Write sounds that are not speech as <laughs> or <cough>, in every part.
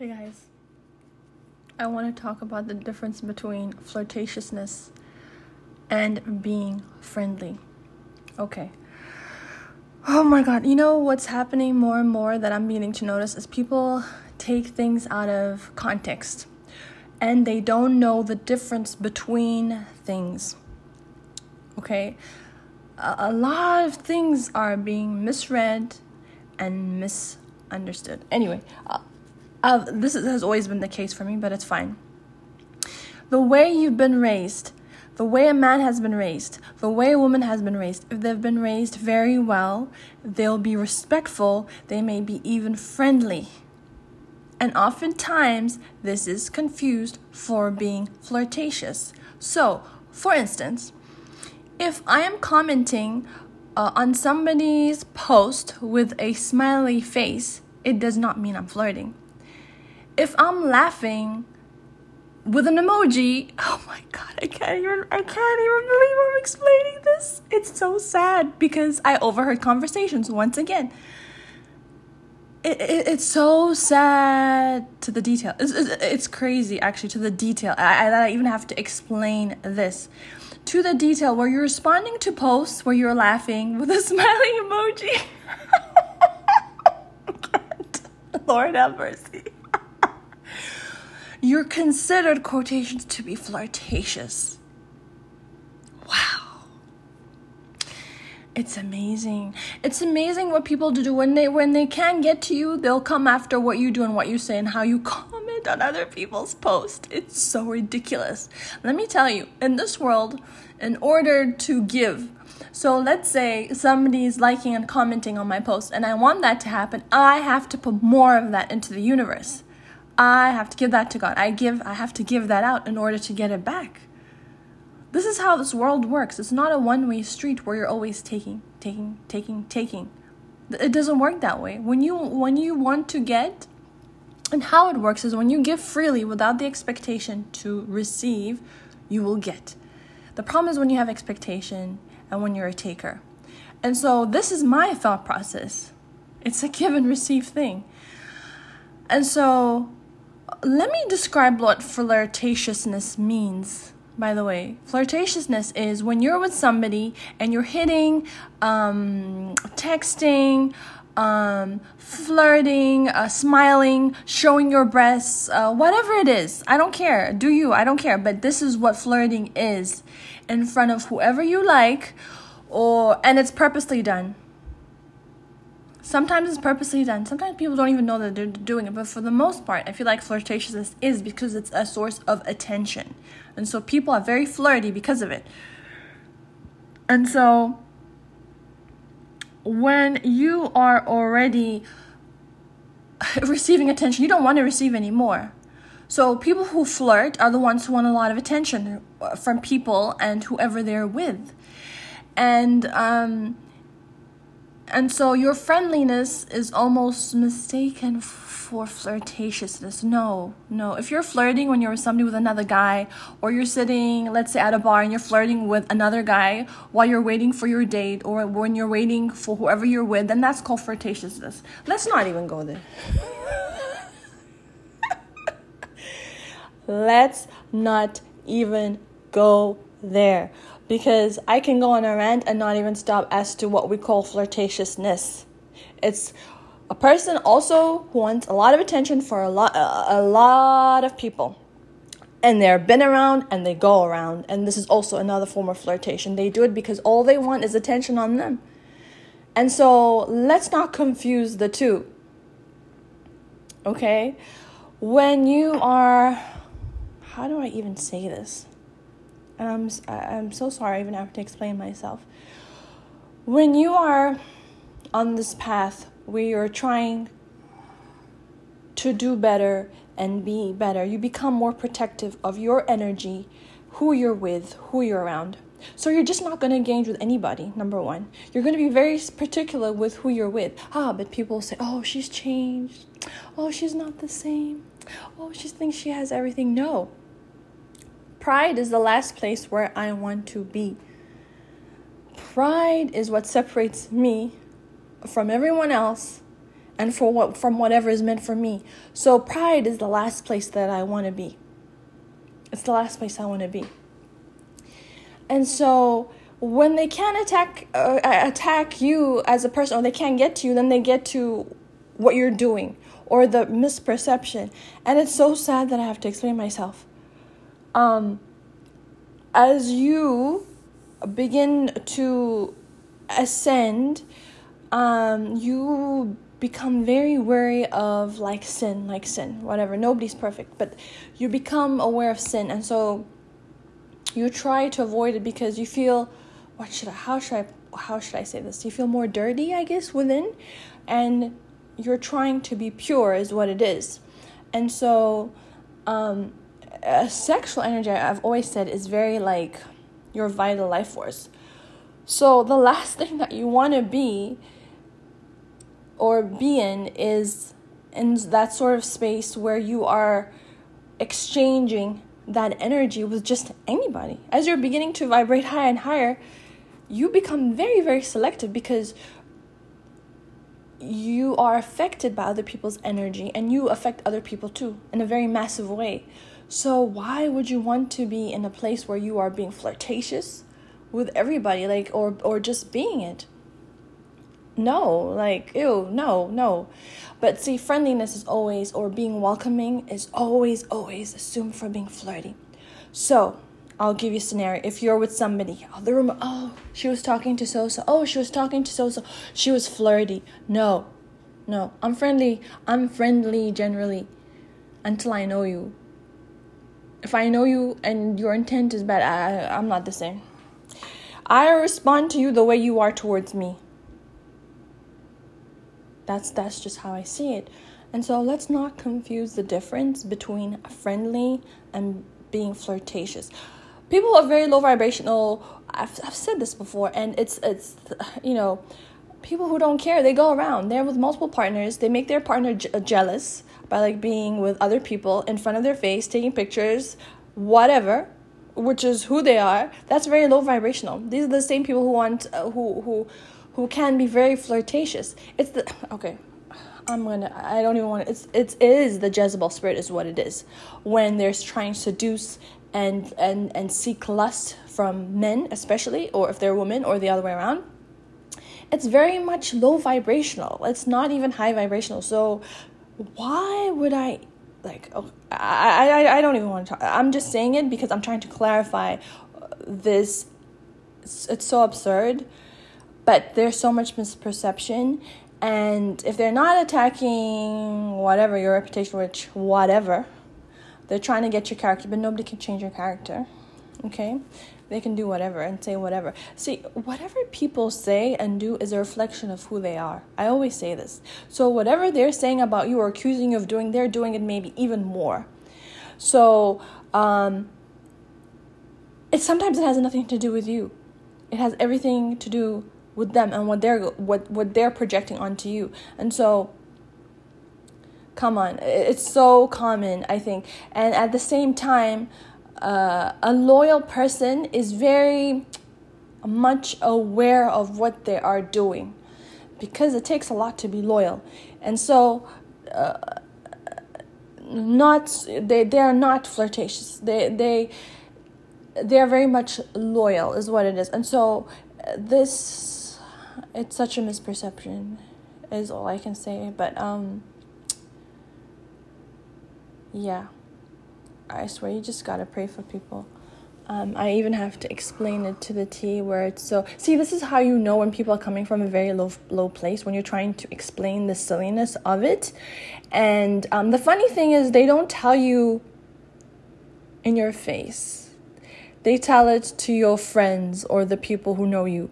Hey guys, I want to talk about the difference between flirtatiousness and being friendly. Okay. Oh my god, you know what's happening more and more that I'm beginning to notice is people take things out of context and they don't know the difference between things. Okay? A, lot of things are being misread and misunderstood. Anyway, uh, uh, this has always been the case for me, but it's fine. The way you've been raised, the way a man has been raised, the way a woman has been raised, if they've been raised very well, they'll be respectful, they may be even friendly. And oftentimes, this is confused for being flirtatious. So, for instance, if I am commenting uh, on somebody's post with a smiley face, it does not mean I'm flirting if I'm laughing with an emoji, <laughs> oh my god, I can't even I can't even believe I'm explaining this. It's so sad because I overheard conversations once again. It, it, it's so sad to the detail. It's, it's, crazy actually to the detail. I, I, I even have to explain this to the detail where you're responding to posts where you're laughing with a <laughs> smiling emoji. <laughs> Lord have mercy you're considered quotations to be flirtatious. Wow. It's amazing. It's amazing what people do when they when they can't get to you, they'll come after what you do and what you say and how you <laughs> comment on other people's posts. It's so ridiculous. Let me tell you, in this world, in order to give so let's say somebody's liking and commenting on my post, and I want that to happen. I have to put more of that into the universe. I have to give that to God. I give I have to give that out in order to get it back. This is how this world works. It's not a one-way street where you're always taking, taking, taking, taking. It doesn't work that way. When you when you want to get and how it works is when you give freely without the expectation to receive, you will get. The problem is when you have expectation and when you're a taker. And so this is my thought process. It's a give and receive thing. And so let me describe what flirtatiousness means. By the way, flirtatiousness is when you're with somebody and you're hitting, um, texting, um, flirting, uh, smiling, showing your breasts, uh, whatever it is. I don't care. Do you? I don't care. But this is what flirting is in front of whoever you like, or and it's purposely done. Sometimes it's purposely done. Sometimes people don't even know that they're doing it. But for the most part, I feel like flirtatiousness is because it's a source of attention. And so people are very flirty because of it. And so when you are already <laughs> receiving attention, you don't want to receive anymore. So people who flirt are the ones who want a lot of attention from people and whoever they're with. And um, and so your friendliness is almost mistaken for flirtatiousness. No, no. If you're flirting when you're with somebody with another guy, or you're sitting, let's say, at a bar and you're flirting with another guy while you're waiting for your date, or when you're waiting for whoever you're with, then that's called flirtatiousness. Let's not even go there. <laughs> Let's not even go there because I can go on a rant and not even stop as to what we call flirtatiousness. It's a person also who wants a lot of attention for a lot a lot of people. And they're been around and they go around and this is also another form of flirtation. They do it because all they want is attention on them. And so let's not confuse the two. Okay? When you are how do I even say this? And I'm I'm so sorry I even have to explain myself. When you are on this path where you're trying to do better and be better, you become more protective of your energy, who you're with, who you're around. So you're just not going to engage with anybody, number one. You're going to be very particular with who you're with. Ah, but people say, oh, she's changed. Oh, she's not the same. Oh, she thinks she has everything. No. Pride is the last place where I want to be. Pride is what separates me from everyone else and for what from whatever is meant for me. So pride is the last place that I want to be. It's the last place I want to be. And so when they can't attack uh, attack you as a person or they can't get to you, then they get to what you're doing or the misperception. And it's so sad that I have to explain myself. Um as you begin to ascend, um, you become very wary of like sin, like sin, whatever. Nobody's perfect, but you become aware of sin, and so you try to avoid it because you feel, what should I? How should I? How should I say this? You feel more dirty, I guess, within, and you're trying to be pure, is what it is, and so, um, a sexual energy. I've always said is very like your vital life force. So the last thing that you want to be or be in is in that sort of space where you are exchanging that energy with just anybody. As you're beginning to vibrate higher and higher, you become very, very selective because you are affected by other people's energy and you affect other people too in a very massive way. So, why would you want to be in a place where you are being flirtatious with everybody, like, or, or just being it? no like ew no no. But see friendliness is always or being welcoming is always always assumed for being flirty. So i'll give you a scenario. If you're with somebody oh the room oh she was talking to so so oh she was talking to so so she was flirty. No no i'm friendly i'm friendly generally until i know you if i know you and your intent is bad i i'm not the same i respond to you the way you are towards me that's that's just how I see it. And so let's not confuse the difference between friendly and being flirtatious. People are very low vibrational. I've, I've said this before, and it's it's you know, people who don't care. They go around. They're with multiple partners. They make their partner je- jealous by like being with other people in front of their face, taking pictures, whatever which is who they are that's very low vibrational these are the same people who want uh, who who who can be very flirtatious. It's the okay. I'm gonna. I don't even want. To, it's it is the Jezebel spirit is what it is. When they're trying to seduce and and and seek lust from men, especially, or if they're women, or the other way around. It's very much low vibrational. It's not even high vibrational. So why would I like? Oh, I I I don't even want to talk. I'm just saying it because I'm trying to clarify uh, this. It's, it's so absurd but there's so much misperception and if they're not attacking whatever your reputation which whatever they're trying to get your character but nobody can change your character okay they can do whatever and say whatever. See whatever people say and do is a reflection of who they are. I always say this. So whatever they're saying about you or accusing you of doing they're doing it maybe even more. So um it sometimes it has nothing to do with you. It has everything to do with them and what they're what what they're projecting onto you. And so come on. It's so common i think. And at the same time uh, a loyal person is very much aware of what they are doing because it takes a lot to be loyal. And so uh, not they they are not flirtatious. They they they are very much loyal is what it is. And so uh, this it's such a misperception is all I can say but um yeah I swear you just gotta pray for people. Um, I even have to explain it to the T where it's so see this is how you know when people are coming from a very low low place when you're trying to explain the silliness of it. And um, the funny thing is they don't tell you in your face. They tell it to your friends or the people who know you.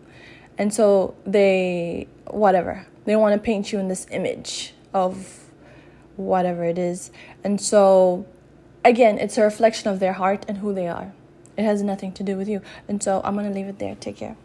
And so they, whatever, they want to paint you in this image of whatever it is. And so, again, it's a reflection of their heart and who they are. It has nothing to do with you. And so I'm going to leave it there. Take care.